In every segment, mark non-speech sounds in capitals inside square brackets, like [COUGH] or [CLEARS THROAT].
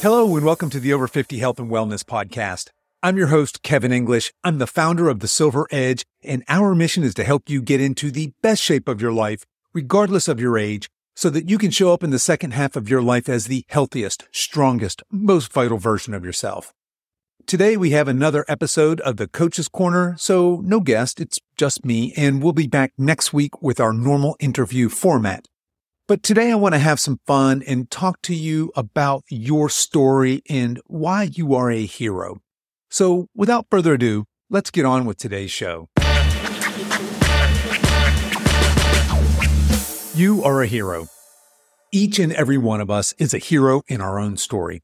Hello, and welcome to the Over 50 Health and Wellness Podcast. I'm your host, Kevin English. I'm the founder of the Silver Edge, and our mission is to help you get into the best shape of your life, regardless of your age, so that you can show up in the second half of your life as the healthiest, strongest, most vital version of yourself. Today, we have another episode of the Coach's Corner, so no guest, it's just me, and we'll be back next week with our normal interview format. But today I want to have some fun and talk to you about your story and why you are a hero. So without further ado, let's get on with today's show. You are a hero. Each and every one of us is a hero in our own story.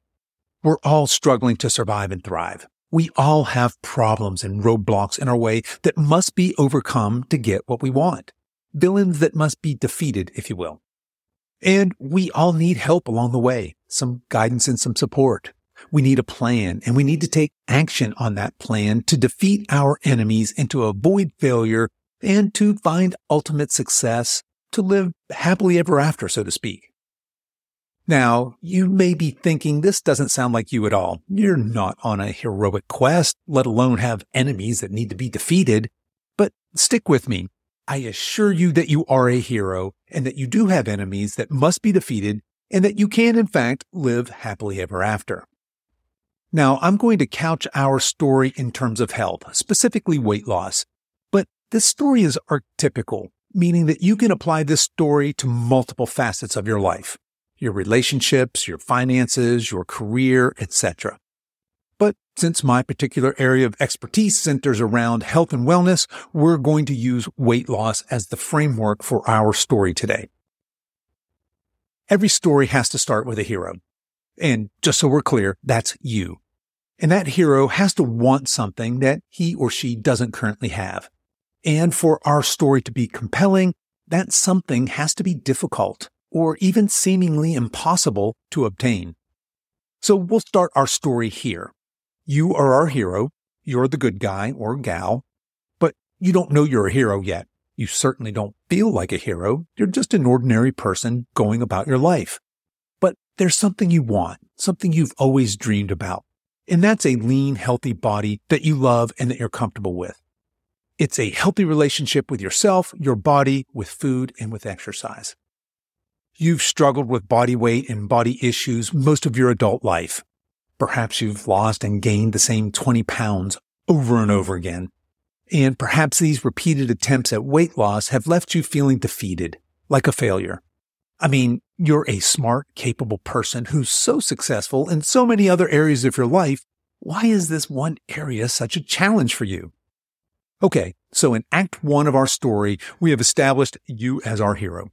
We're all struggling to survive and thrive. We all have problems and roadblocks in our way that must be overcome to get what we want. Villains that must be defeated, if you will. And we all need help along the way, some guidance and some support. We need a plan and we need to take action on that plan to defeat our enemies and to avoid failure and to find ultimate success to live happily ever after, so to speak. Now, you may be thinking this doesn't sound like you at all. You're not on a heroic quest, let alone have enemies that need to be defeated. But stick with me. I assure you that you are a hero and that you do have enemies that must be defeated and that you can, in fact, live happily ever after. Now, I'm going to couch our story in terms of health, specifically weight loss. But this story is archetypical, meaning that you can apply this story to multiple facets of your life, your relationships, your finances, your career, etc. But since my particular area of expertise centers around health and wellness, we're going to use weight loss as the framework for our story today. Every story has to start with a hero. And just so we're clear, that's you. And that hero has to want something that he or she doesn't currently have. And for our story to be compelling, that something has to be difficult or even seemingly impossible to obtain. So we'll start our story here you are our hero. You're the good guy or gal, but you don't know you're a hero yet. You certainly don't feel like a hero. You're just an ordinary person going about your life. But there's something you want, something you've always dreamed about. And that's a lean, healthy body that you love and that you're comfortable with. It's a healthy relationship with yourself, your body, with food, and with exercise. You've struggled with body weight and body issues most of your adult life. Perhaps you've lost and gained the same 20 pounds over and over again. And perhaps these repeated attempts at weight loss have left you feeling defeated, like a failure. I mean, you're a smart, capable person who's so successful in so many other areas of your life. Why is this one area such a challenge for you? Okay, so in Act 1 of our story, we have established you as our hero.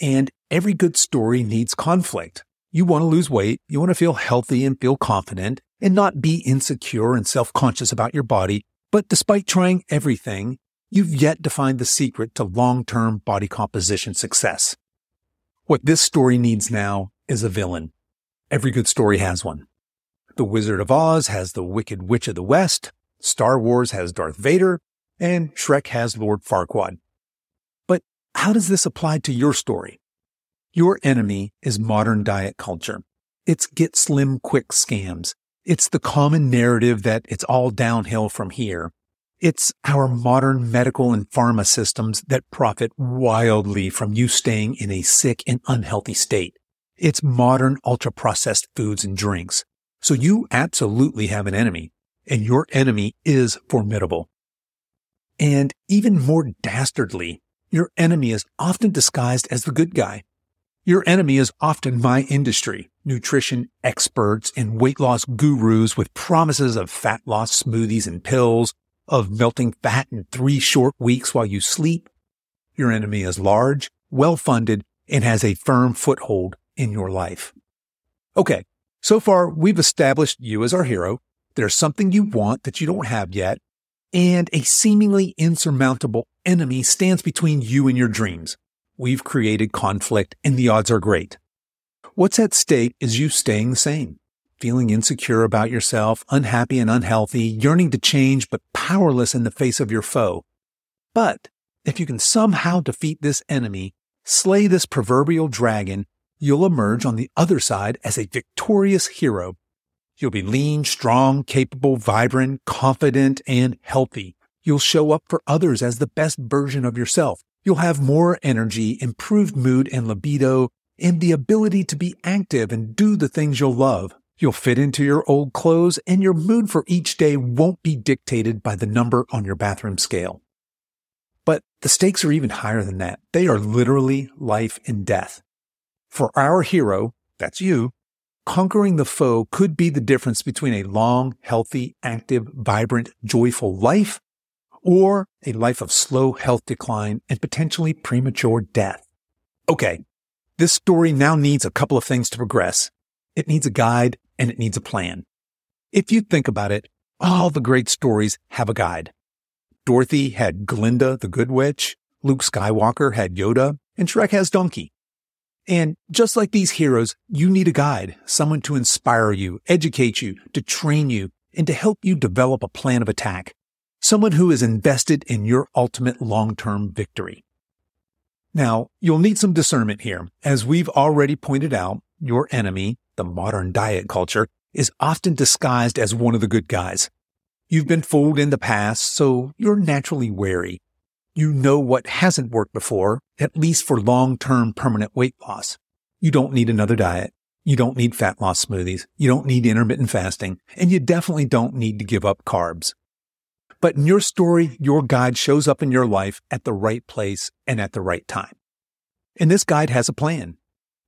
And every good story needs conflict. You want to lose weight. You want to feel healthy and feel confident and not be insecure and self conscious about your body. But despite trying everything, you've yet to find the secret to long term body composition success. What this story needs now is a villain. Every good story has one. The Wizard of Oz has the Wicked Witch of the West. Star Wars has Darth Vader and Shrek has Lord Farquaad. But how does this apply to your story? Your enemy is modern diet culture. It's get slim quick scams. It's the common narrative that it's all downhill from here. It's our modern medical and pharma systems that profit wildly from you staying in a sick and unhealthy state. It's modern ultra processed foods and drinks. So you absolutely have an enemy and your enemy is formidable. And even more dastardly, your enemy is often disguised as the good guy. Your enemy is often my industry, nutrition experts and weight loss gurus with promises of fat loss smoothies and pills, of melting fat in three short weeks while you sleep. Your enemy is large, well funded, and has a firm foothold in your life. Okay. So far, we've established you as our hero. There's something you want that you don't have yet, and a seemingly insurmountable enemy stands between you and your dreams. We've created conflict and the odds are great. What's at stake is you staying the same, feeling insecure about yourself, unhappy and unhealthy, yearning to change, but powerless in the face of your foe. But if you can somehow defeat this enemy, slay this proverbial dragon, you'll emerge on the other side as a victorious hero. You'll be lean, strong, capable, vibrant, confident, and healthy. You'll show up for others as the best version of yourself. You'll have more energy, improved mood and libido, and the ability to be active and do the things you'll love. You'll fit into your old clothes, and your mood for each day won't be dictated by the number on your bathroom scale. But the stakes are even higher than that. They are literally life and death. For our hero, that's you, conquering the foe could be the difference between a long, healthy, active, vibrant, joyful life or a life of slow health decline and potentially premature death. Okay, this story now needs a couple of things to progress. It needs a guide and it needs a plan. If you think about it, all the great stories have a guide. Dorothy had Glinda the Good Witch, Luke Skywalker had Yoda, and Shrek has Donkey. And just like these heroes, you need a guide, someone to inspire you, educate you, to train you, and to help you develop a plan of attack. Someone who is invested in your ultimate long-term victory. Now, you'll need some discernment here. As we've already pointed out, your enemy, the modern diet culture, is often disguised as one of the good guys. You've been fooled in the past, so you're naturally wary. You know what hasn't worked before, at least for long-term permanent weight loss. You don't need another diet. You don't need fat loss smoothies. You don't need intermittent fasting. And you definitely don't need to give up carbs. But in your story, your guide shows up in your life at the right place and at the right time. And this guide has a plan.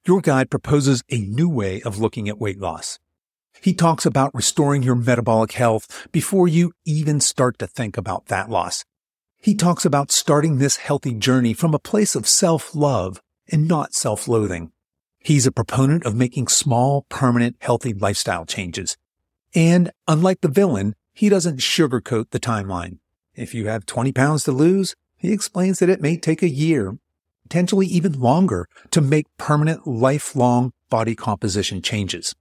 Your guide proposes a new way of looking at weight loss. He talks about restoring your metabolic health before you even start to think about fat loss. He talks about starting this healthy journey from a place of self-love and not self-loathing. He's a proponent of making small, permanent, healthy lifestyle changes. And unlike the villain, he doesn't sugarcoat the timeline. If you have 20 pounds to lose, he explains that it may take a year, potentially even longer, to make permanent, lifelong body composition changes.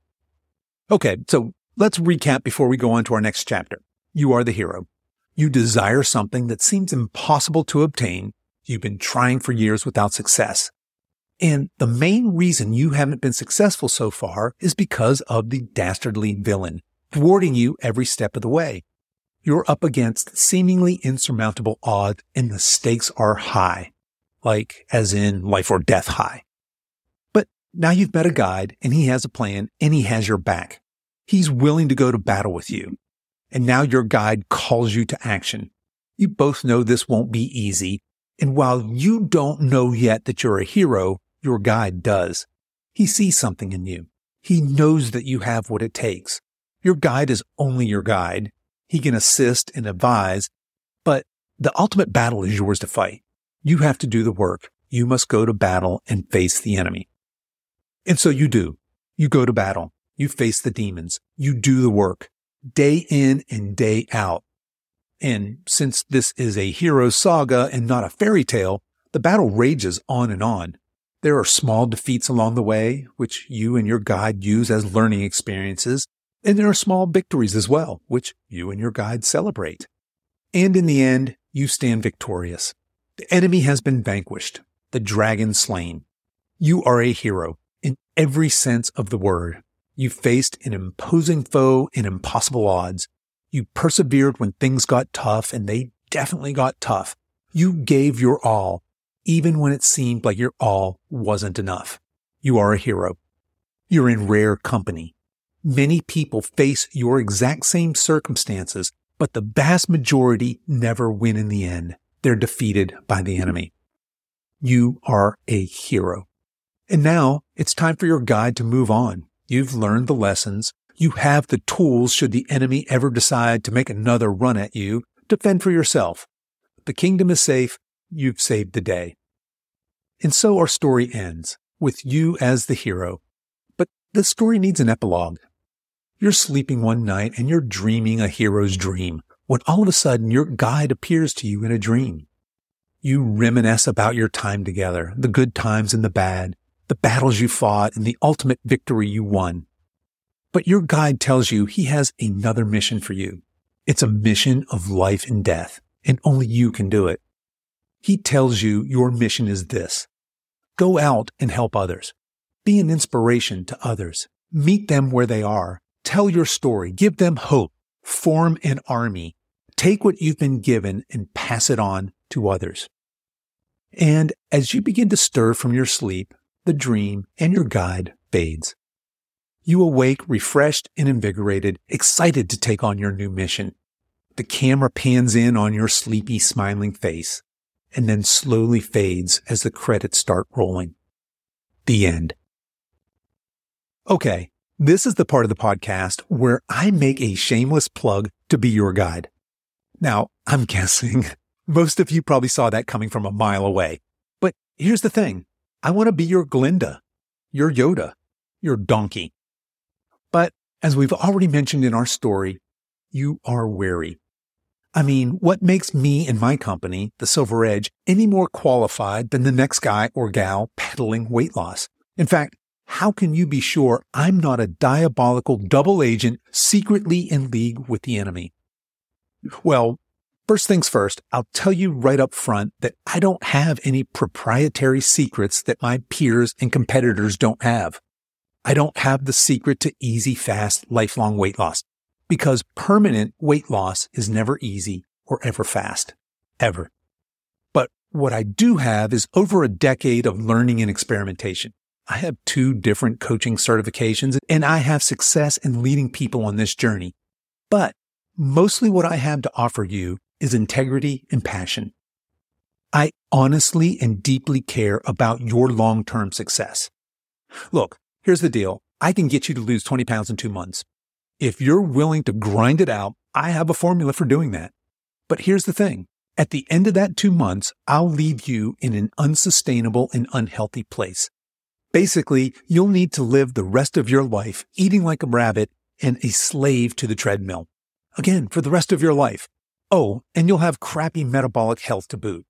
Okay, so let's recap before we go on to our next chapter. You are the hero. You desire something that seems impossible to obtain. You've been trying for years without success. And the main reason you haven't been successful so far is because of the dastardly villain, thwarting you every step of the way. You're up against seemingly insurmountable odds and the stakes are high, like as in life or death high. But now you've met a guide and he has a plan and he has your back. He's willing to go to battle with you. And now your guide calls you to action. You both know this won't be easy. And while you don't know yet that you're a hero, your guide does. He sees something in you. He knows that you have what it takes. Your guide is only your guide. He can assist and advise, but the ultimate battle is yours to fight. You have to do the work. You must go to battle and face the enemy. And so you do. You go to battle. You face the demons. You do the work day in and day out. And since this is a hero saga and not a fairy tale, the battle rages on and on. There are small defeats along the way, which you and your guide use as learning experiences. And there are small victories as well, which you and your guide celebrate. And in the end, you stand victorious. The enemy has been vanquished, the dragon slain. You are a hero in every sense of the word. You faced an imposing foe in impossible odds. You persevered when things got tough, and they definitely got tough. You gave your all, even when it seemed like your all wasn't enough. You are a hero. You're in rare company. Many people face your exact same circumstances, but the vast majority never win in the end. They're defeated by the enemy. You are a hero. And now it's time for your guide to move on. You've learned the lessons. You have the tools should the enemy ever decide to make another run at you Defend for yourself. The kingdom is safe. You've saved the day. And so our story ends with you as the hero. But the story needs an epilogue. You're sleeping one night and you're dreaming a hero's dream when all of a sudden your guide appears to you in a dream. You reminisce about your time together, the good times and the bad, the battles you fought and the ultimate victory you won. But your guide tells you he has another mission for you. It's a mission of life and death, and only you can do it. He tells you your mission is this. Go out and help others. Be an inspiration to others. Meet them where they are. Tell your story. Give them hope. Form an army. Take what you've been given and pass it on to others. And as you begin to stir from your sleep, the dream and your guide fades. You awake refreshed and invigorated, excited to take on your new mission. The camera pans in on your sleepy, smiling face and then slowly fades as the credits start rolling. The end. Okay, this is the part of the podcast where I make a shameless plug to be your guide. Now, I'm [LAUGHS] guessing most of you probably saw that coming from a mile away. But here's the thing. I want to be your Glinda, your Yoda, your donkey. But as we've already mentioned in our story, you are wary. I mean, what makes me and my company, the Silver Edge, any more qualified than the next guy or gal peddling weight loss? In fact, how can you be sure I'm not a diabolical double agent secretly in league with the enemy? Well, first things first, I'll tell you right up front that I don't have any proprietary secrets that my peers and competitors don't have. I don't have the secret to easy, fast, lifelong weight loss because permanent weight loss is never easy or ever fast, ever. But what I do have is over a decade of learning and experimentation. I have two different coaching certifications and I have success in leading people on this journey. But mostly what I have to offer you is integrity and passion. I honestly and deeply care about your long-term success. Look, here's the deal. I can get you to lose 20 pounds in two months. If you're willing to grind it out, I have a formula for doing that. But here's the thing. At the end of that two months, I'll leave you in an unsustainable and unhealthy place. Basically, you'll need to live the rest of your life eating like a rabbit and a slave to the treadmill. Again, for the rest of your life. Oh, and you'll have crappy metabolic health to boot.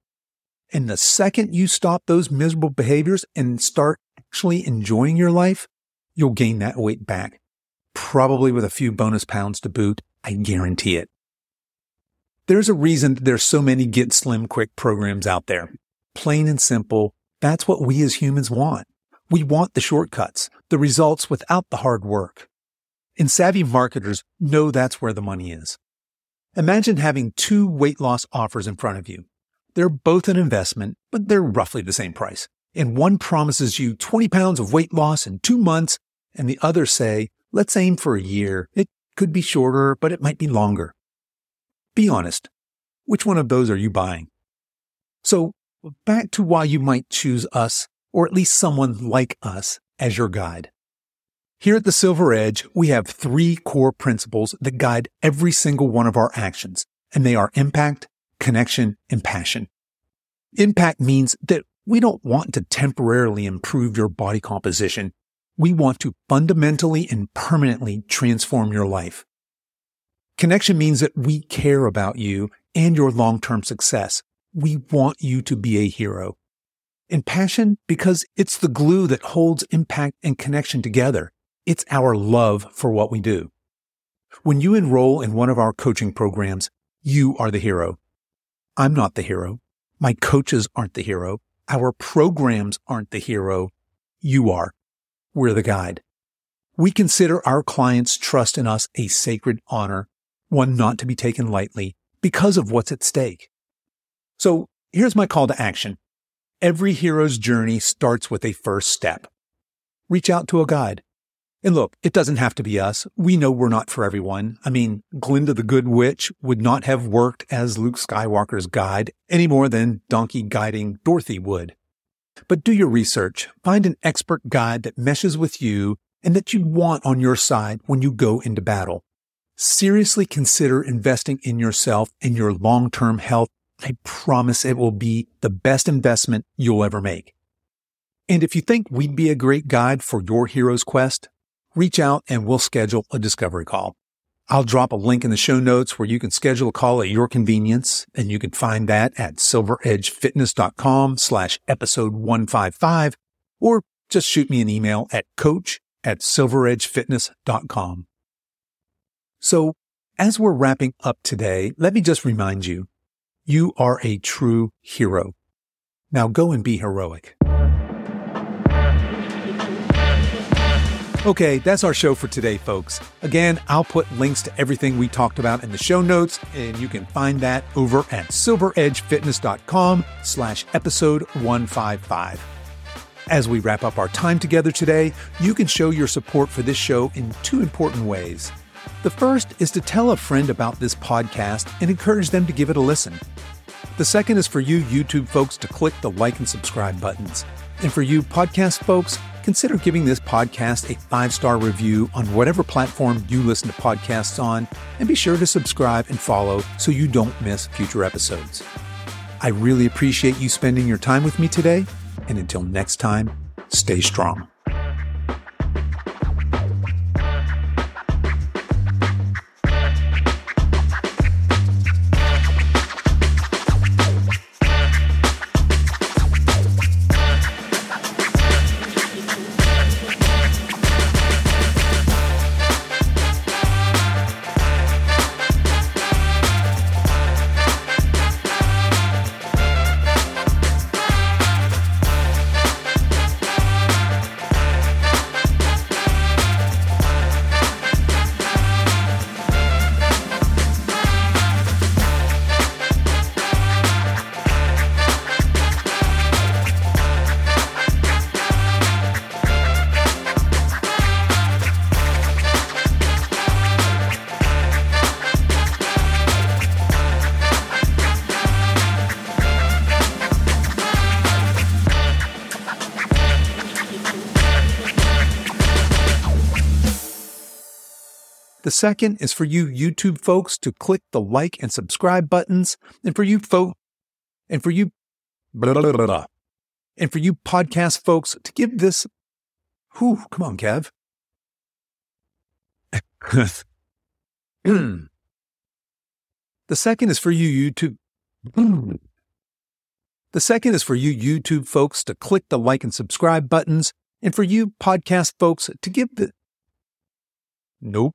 And the second you stop those miserable behaviors and start actually enjoying your life, you'll gain that weight back probably with a few bonus pounds to boot. I guarantee it. There's a reason there's so many get slim quick programs out there. Plain and simple, that's what we as humans want. We want the shortcuts, the results without the hard work. And savvy marketers know that's where the money is. Imagine having two weight loss offers in front of you. They're both an investment, but they're roughly the same price. And one promises you 20 pounds of weight loss in two months, and the other say Let's aim for a year. It could be shorter, but it might be longer. Be honest. Which one of those are you buying? So back to why you might choose us, or at least someone like us, as your guide. Here at the Silver Edge, we have three core principles that guide every single one of our actions, and they are impact, connection, and passion. Impact means that we don't want to temporarily improve your body composition we want to fundamentally and permanently transform your life. Connection means that we care about you and your long-term success. We want you to be a hero. And passion because it's the glue that holds impact and connection together. It's our love for what we do. When you enroll in one of our coaching programs, you are the hero. I'm not the hero. My coaches aren't the hero. Our programs aren't the hero. You are we're the guide. We consider our clients' trust in us a sacred honor, one not to be taken lightly because of what's at stake. So here's my call to action. Every hero's journey starts with a first step. Reach out to a guide. And look, it doesn't have to be us. We know we're not for everyone. I mean, Glinda the Good Witch would not have worked as Luke Skywalker's guide any more than Donkey guiding Dorothy would. But do your research. Find an expert guide that meshes with you and that you want on your side when you go into battle. Seriously consider investing in yourself and your long-term health. I promise it will be the best investment you'll ever make. And if you think we'd be a great guide for your hero's quest, reach out and we'll schedule a discovery call. I'll drop a link in the show notes where you can schedule a call at your convenience, and you can find that at silveredgefitness.com slash episode 155, or just shoot me an email at coach at silveredgefitness.com. So as we're wrapping up today, let me just remind you, you are a true hero. Now go and be heroic. Okay, that's our show for today, folks. Again, I'll put links to everything we talked about in the show notes, and you can find that over at silveredgefitness.com slash episode 155. As we wrap up our time together today, you can show your support for this show in two important ways. The first is to tell a friend about this podcast and encourage them to give it a listen. The second is for you YouTube folks to click the like and subscribe buttons. And for you podcast folks, consider giving this podcast a five star review on whatever platform you listen to podcasts on, and be sure to subscribe and follow so you don't miss future episodes. I really appreciate you spending your time with me today, and until next time, stay strong. The second is for you YouTube folks to click the like and subscribe buttons, and for you folk, and for you, blah, blah, blah, and for you podcast folks to give this. Whew, come on, Kev. [CLEARS THROAT] the second is for you YouTube. The second is for you YouTube folks to click the like and subscribe buttons, and for you podcast folks to give the. Nope.